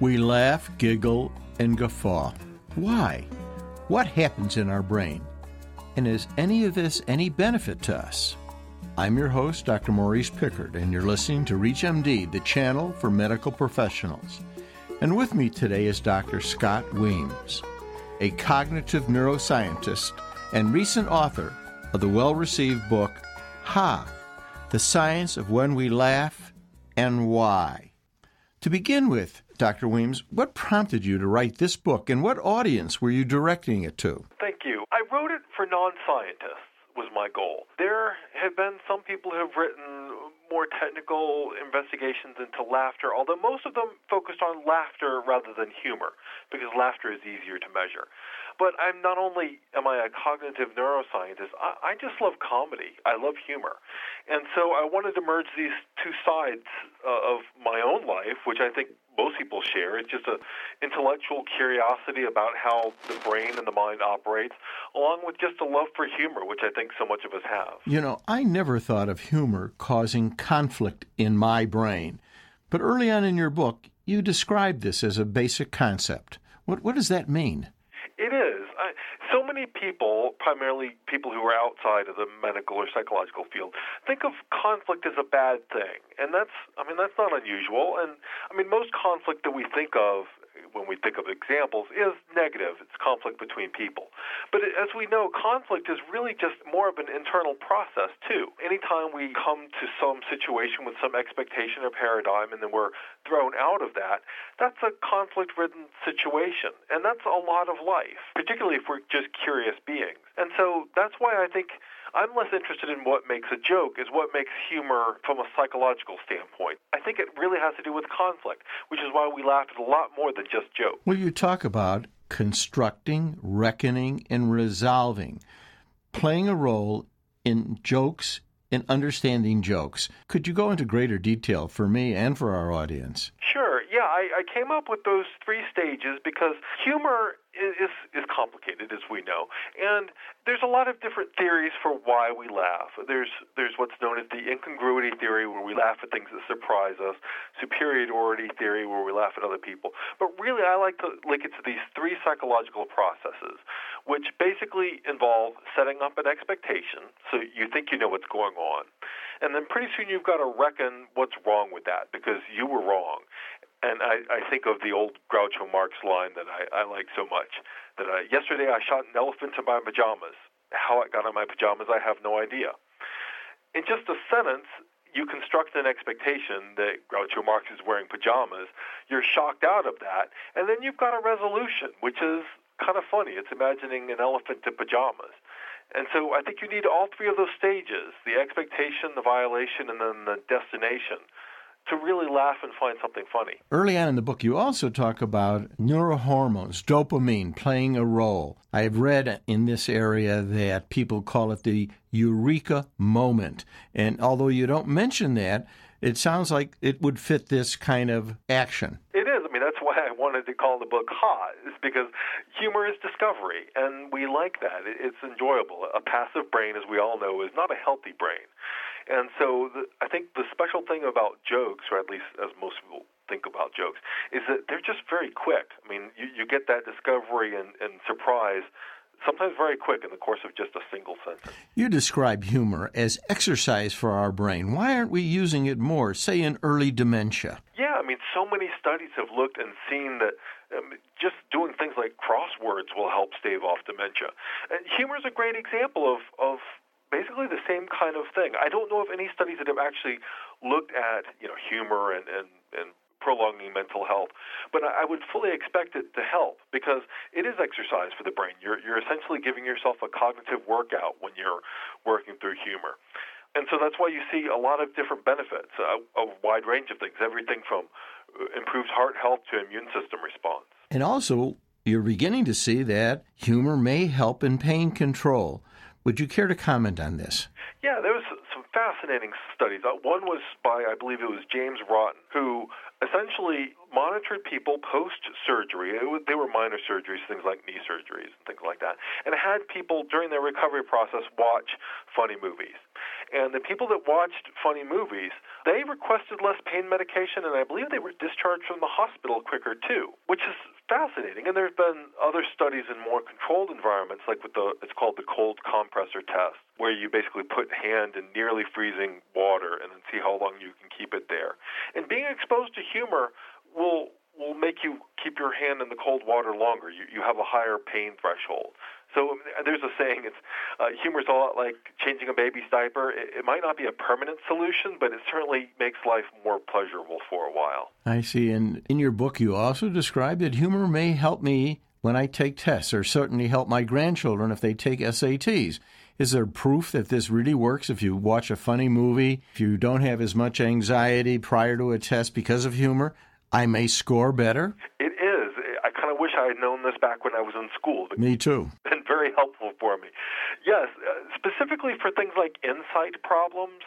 We laugh, giggle, and guffaw. Why? What happens in our brain? And is any of this any benefit to us? I'm your host, Dr. Maurice Pickard, and you're listening to ReachMD, the channel for medical professionals. And with me today is Dr. Scott Weems, a cognitive neuroscientist and recent author of the well received book, Ha! The Science of When We Laugh and Why. To begin with, Dr. Weems, what prompted you to write this book and what audience were you directing it to? Thank you. I wrote it for non scientists was my goal. There have been some people who have written more technical investigations into laughter, although most of them focused on laughter rather than humor, because laughter is easier to measure. But I'm not only am I a cognitive neuroscientist, I, I just love comedy. I love humor, and so I wanted to merge these two sides uh, of my own life, which I think most people share. It's just a intellectual curiosity about how the brain and the mind operates, along with just a love for humor, which I think so much of us have. You know, I never thought of humor causing conflict in my brain, but early on in your book, you described this as a basic concept. What what does that mean? It is. People, primarily people who are outside of the medical or psychological field, think of conflict as a bad thing, and that's, I mean, that's not unusual. And I mean, most conflict that we think of when we think of examples is negative. It's conflict between people. But as we know, conflict is really just more of an internal process, too. Anytime we come to some situation with some expectation or paradigm and then we're thrown out of that, that's a conflict ridden situation. And that's a lot of life, particularly if we're just curious beings. And so that's why I think I'm less interested in what makes a joke is what makes humor from a psychological standpoint. I think it really has to do with conflict, which is why we laugh at a lot more than just jokes. Well, you talk about constructing, reckoning, and resolving, playing a role in jokes and understanding jokes. Could you go into greater detail for me and for our audience? Sure. I, I came up with those three stages because humor is is complicated, as we know, and there's a lot of different theories for why we laugh. There's there's what's known as the incongruity theory, where we laugh at things that surprise us, superiority theory, where we laugh at other people. But really, I like to link it to these three psychological processes, which basically involve setting up an expectation, so you think you know what's going on, and then pretty soon you've got to reckon what's wrong with that because you were wrong, and I, I think of the old Groucho Marx line that I, I like so much that yesterday I shot an elephant in my pajamas. How it got in my pajamas, I have no idea. In just a sentence, you construct an expectation that Groucho Marx is wearing pajamas. You're shocked out of that, and then you've got a resolution, which is kind of funny. It's imagining an elephant in pajamas. And so I think you need all three of those stages the expectation, the violation, and then the destination to really laugh and find something funny. Early on in the book, you also talk about neurohormones, dopamine playing a role. I have read in this area that people call it the eureka moment. And although you don't mention that, it sounds like it would fit this kind of action. It is. I mean, that's why I wanted to call the book Ha, is because humor is discovery, and we like that. It's enjoyable. A passive brain, as we all know, is not a healthy brain. And so the, I think the special thing about jokes, or at least as most people think about jokes, is that they're just very quick. I mean, you, you get that discovery and, and surprise sometimes very quick in the course of just a single sentence. You describe humor as exercise for our brain. Why aren't we using it more, say in early dementia? Yeah, I mean, so many studies have looked and seen that um, just doing things like crosswords will help stave off dementia. And humor is a great example of, of basically the same kind of thing. I don't know of any studies that have actually looked at you know humor and and, and prolonging mental health, but I would fully expect it to help because it is exercise for the brain. You're you're essentially giving yourself a cognitive workout when you're working through humor. And so that's why you see a lot of different benefits, a, a wide range of things, everything from uh, improved heart health to immune system response. And also, you're beginning to see that humor may help in pain control. Would you care to comment on this? Yeah, there was some fascinating studies. Uh, one was by, I believe it was James Rotton, who essentially monitored people post surgery. They were minor surgeries, things like knee surgeries and things like that, and had people during their recovery process watch funny movies. And the people that watched funny movies they requested less pain medication, and I believe they were discharged from the hospital quicker too, which is fascinating. And there's been other studies in more controlled environments, like with the it's called the cold pressor test, where you basically put hand in nearly freezing water and then see how long you can keep it there. And being exposed to humor will will make you keep your hand in the cold water longer. You you have a higher pain threshold. So there's a saying: it's uh, humor is a lot like changing a baby's diaper. It, it might not be a permanent solution, but it certainly makes life more pleasurable for a while. I see. And in your book, you also describe that humor may help me when I take tests, or certainly help my grandchildren if they take SATs. Is there proof that this really works if you watch a funny movie, if you don't have as much anxiety prior to a test because of humor? I may score better? It kind of wish I had known this back when I was in school. Me too. Been very helpful for me. Yes, uh, specifically for things like insight problems.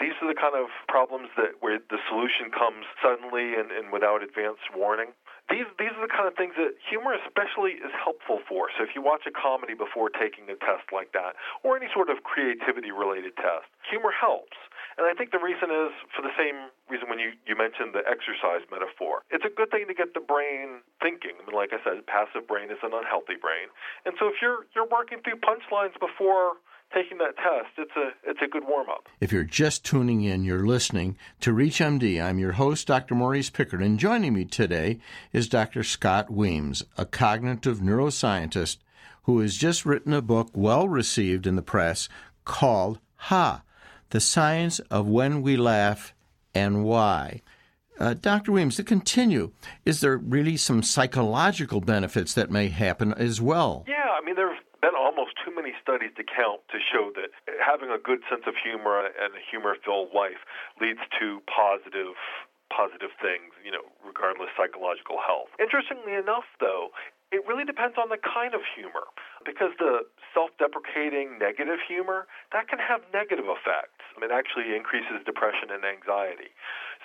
These are the kind of problems that where the solution comes suddenly and, and without advance warning these these are the kind of things that humor especially is helpful for. So if you watch a comedy before taking a test like that, or any sort of creativity related test, humor helps. And I think the reason is for the same reason when you, you mentioned the exercise metaphor. It's a good thing to get the brain thinking. I mean, like I said, passive brain is an unhealthy brain. And so if you're you're working through punchlines before taking that test, it's a it's a good warm up. If you're just tuning in, you're listening to ReachMD. I'm your host, Dr. Maurice Pickard, and joining me today is Dr. Scott Weems, a cognitive neuroscientist who has just written a book well received in the press called Ha, the science of when we laugh and why. Uh, Dr. Weems, to continue, is there really some psychological benefits that may happen as well? Yeah, I mean, there have been almost too many studies to count to show that having a good sense of humor and a humor-filled life leads to positive positive things, you know, regardless psychological health. Interestingly enough, though, it really depends on the kind of humor because the self-deprecating negative humor that can have negative effects. It actually increases depression and anxiety.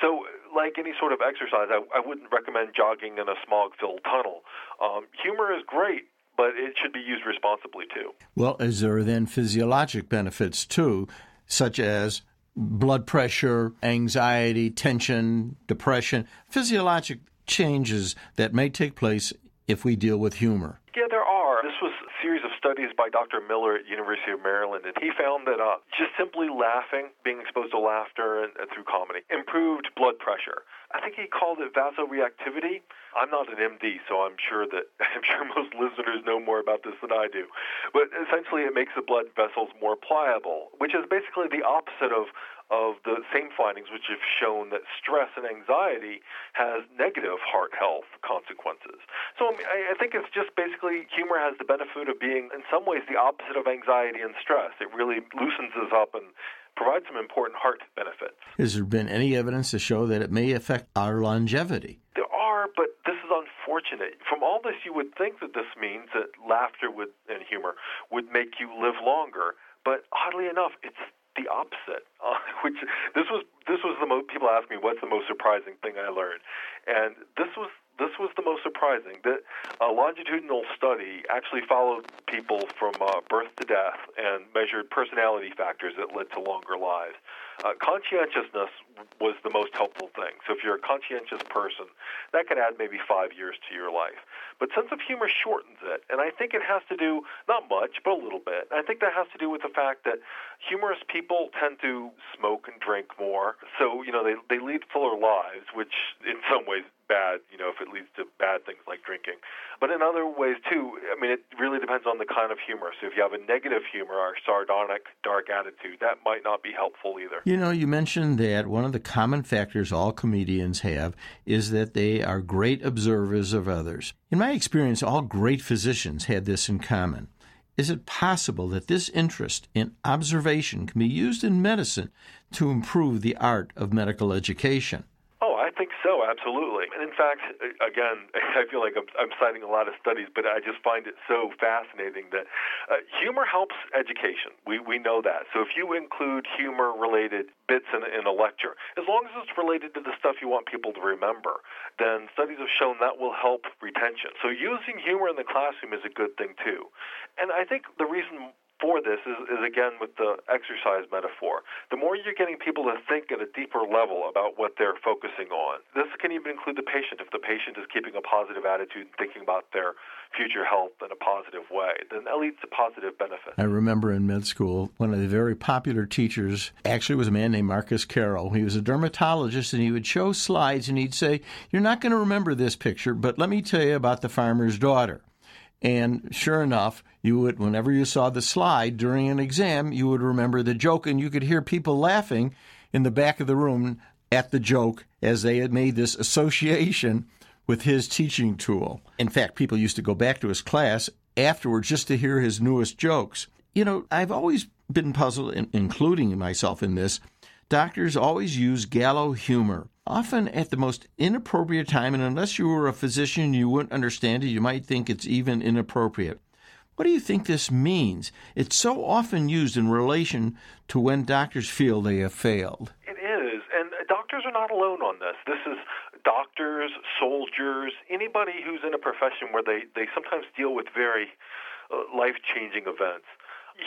So, like any sort of exercise, I, I wouldn't recommend jogging in a smog-filled tunnel. Um, humor is great but it should be used responsibly too. Well, is there then physiologic benefits too, such as blood pressure, anxiety, tension, depression, physiologic changes that may take place if we deal with humor? Yeah, there This was a series of studies by Dr. Miller at University of Maryland, and he found that uh, just simply laughing, being exposed to laughter and, and through comedy, improved blood pressure. I think he called it vasoreactivity. I'm not an MD, so I'm sure that I'm sure most listeners know more about this than I do. But essentially, it makes the blood vessels more pliable, which is basically the opposite of of the same findings which have shown that stress and anxiety has negative heart health consequences. So I, I think it's just basically humor has the benefit of being, in some ways, the opposite of anxiety and stress. It really loosens us up and provides some important heart benefits. Has there been any evidence to show that it may affect our longevity? There are, but this is unfortunate. From all this, you would think that this means that laughter would, and humor would make you live longer. But oddly enough, it's the opposite. Uh, which this was this was the most people ask me what's the most surprising thing I learned, and this was this was the most surprising. That a longitudinal study actually followed people from uh, birth to death and measured personality factors that led to longer lives. Uh, conscientiousness was the most helpful thing. So if you're a conscientious person, that can add maybe five years to your life. But sense of humor shortens it, and I think it has to do not much, but a little bit. I think that has to do with the fact that humorous people tend to smoke and drink more, so you know they they lead fuller lives, which in some ways bad, you know, if it leads to bad things like drinking. But in other ways too, I mean, it really depends on the kind of humor. So if you have a negative humor or sardonic, dark attitude, that might not be helpful either. You know, you mentioned that one of the common factors all comedians have is that they are great observers of others. In my experience, all great physicians had this in common. Is it possible that this interest in observation can be used in medicine to improve the art of medical education? So, absolutely. And in fact, again, I feel like I'm, I'm citing a lot of studies, but I just find it so fascinating that uh, humor helps education. We, we know that. So if you include humor related bits in, in a lecture, as long as it's related to the stuff you want people to remember, then studies have shown that will help retention. So using humor in the classroom is a good thing too. And I think the reason for this is, is again with the exercise metaphor. The more you're getting people to think at a deeper level about what they're focusing on, this can even include the patient. If the patient is keeping a positive attitude and thinking about their future health in a positive way, then that leads to positive benefits. I remember in med school, one of the very popular teachers actually was a man named Marcus Carroll. He was a dermatologist and he would show slides and he'd say, You're not going to remember this picture, but let me tell you about the farmer's daughter. And sure enough, you would, whenever you saw the slide during an exam, you would remember the joke, and you could hear people laughing in the back of the room at the joke as they had made this association with his teaching tool. In fact, people used to go back to his class afterwards just to hear his newest jokes. You know, I've always been puzzled, including myself in this. Doctors always use gallow humor often at the most inappropriate time, and unless you were a physician, you wouldn't understand it. You might think it's even inappropriate. What do you think this means? It's so often used in relation to when doctors feel they have failed. It is, and doctors are not alone on this. This is doctors, soldiers, anybody who's in a profession where they, they sometimes deal with very uh, life changing events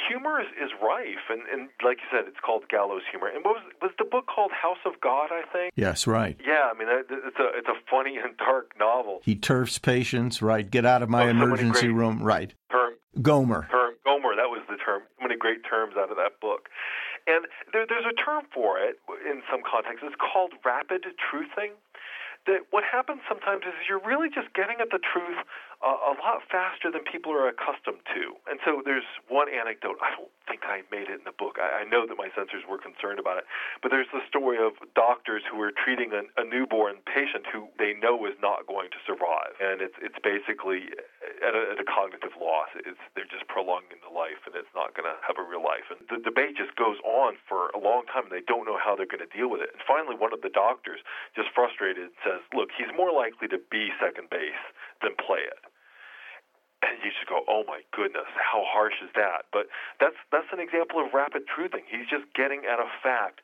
humor is, is rife, and, and like you said, it's called gallows humor. And what was was the book called House of God? I think. Yes, right. Yeah, I mean it's a it's a funny and dark novel. He turfs patients, right? Get out of my oh, emergency great, room, right? Term, Gomer. Term, Gomer. That was the term. So many great terms out of that book. And there, there's a term for it in some contexts. It's called rapid truthing that what happens sometimes is you're really just getting at the truth a, a lot faster than people are accustomed to. And so there's one anecdote. I don't think I made it in the book. I, I know that my censors were concerned about it, but there's the story of doctors who are treating a, a newborn patient who they know is not going to survive, and it's it's basically at a, at a cognitive loss. It's they're just prolonging the life, and it's not going to have a real life. And the debate just goes on for a long time, and they don't know how they're going to deal with it. And finally, one of the doctors, just frustrated, says, "Look, he's more likely to be second base than play it." and you just go, "Oh my goodness, how harsh is that?" But that's that's an example of rapid truthing. He's just getting at a fact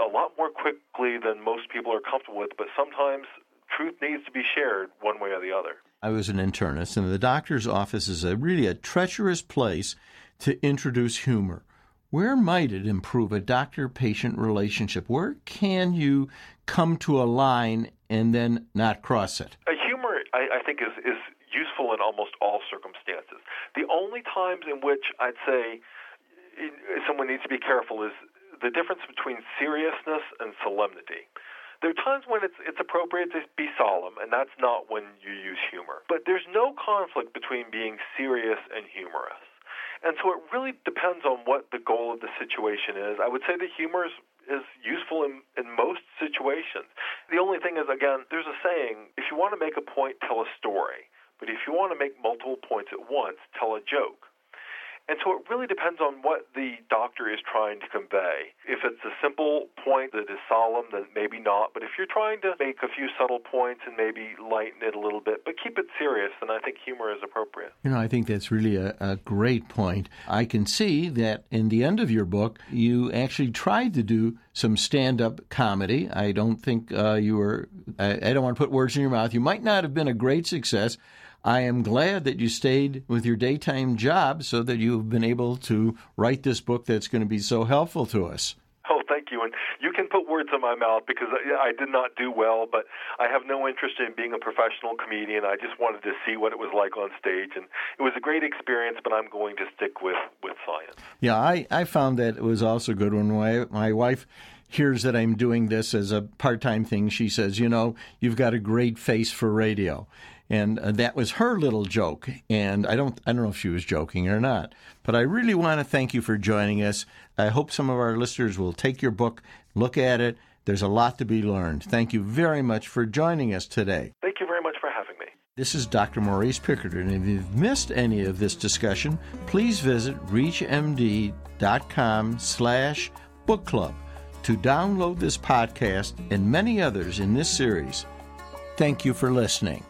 a lot more quickly than most people are comfortable with. But sometimes truth needs to be shared one way or the other. I was an internist, and the doctor's office is a really a treacherous place to introduce humor. Where might it improve a doctor patient relationship? Where can you come to a line and then not cross it? Uh, I, I think, is, is useful in almost all circumstances. The only times in which I'd say someone needs to be careful is the difference between seriousness and solemnity. There are times when it's it's appropriate to be solemn, and that's not when you use humor. But there's no conflict between being serious and humorous. And so it really depends on what the goal of the situation is. I would say that humor is, is useful in, in most situations. The only thing is, again, there's a saying if you want to make a point, tell a story. But if you want to make multiple points at once, tell a joke. And so it really depends on what the doctor is trying to convey. If it's a simple point that is solemn, then maybe not. But if you're trying to make a few subtle points and maybe lighten it a little bit, but keep it serious, then I think humor is appropriate. You know, I think that's really a, a great point. I can see that in the end of your book, you actually tried to do some stand up comedy. I don't think uh, you were, I, I don't want to put words in your mouth. You might not have been a great success. I am glad that you stayed with your daytime job so that you've been able to write this book that's going to be so helpful to us. Oh, thank you. And you can put words in my mouth because I, I did not do well, but I have no interest in being a professional comedian. I just wanted to see what it was like on stage, and it was a great experience. But I'm going to stick with with science. Yeah, I I found that it was also good when my my wife hears that I'm doing this as a part time thing. She says, you know, you've got a great face for radio and uh, that was her little joke. And I don't I don't know if she was joking or not, but I really want to thank you for joining us. I hope some of our listeners will take your book, look at it. There's a lot to be learned. Thank you very much for joining us today. Thank you very much for having me. This is Dr. Maurice Pickard, and if you've missed any of this discussion, please visit reachmd.com slash book club to download this podcast and many others in this series. Thank you for listening.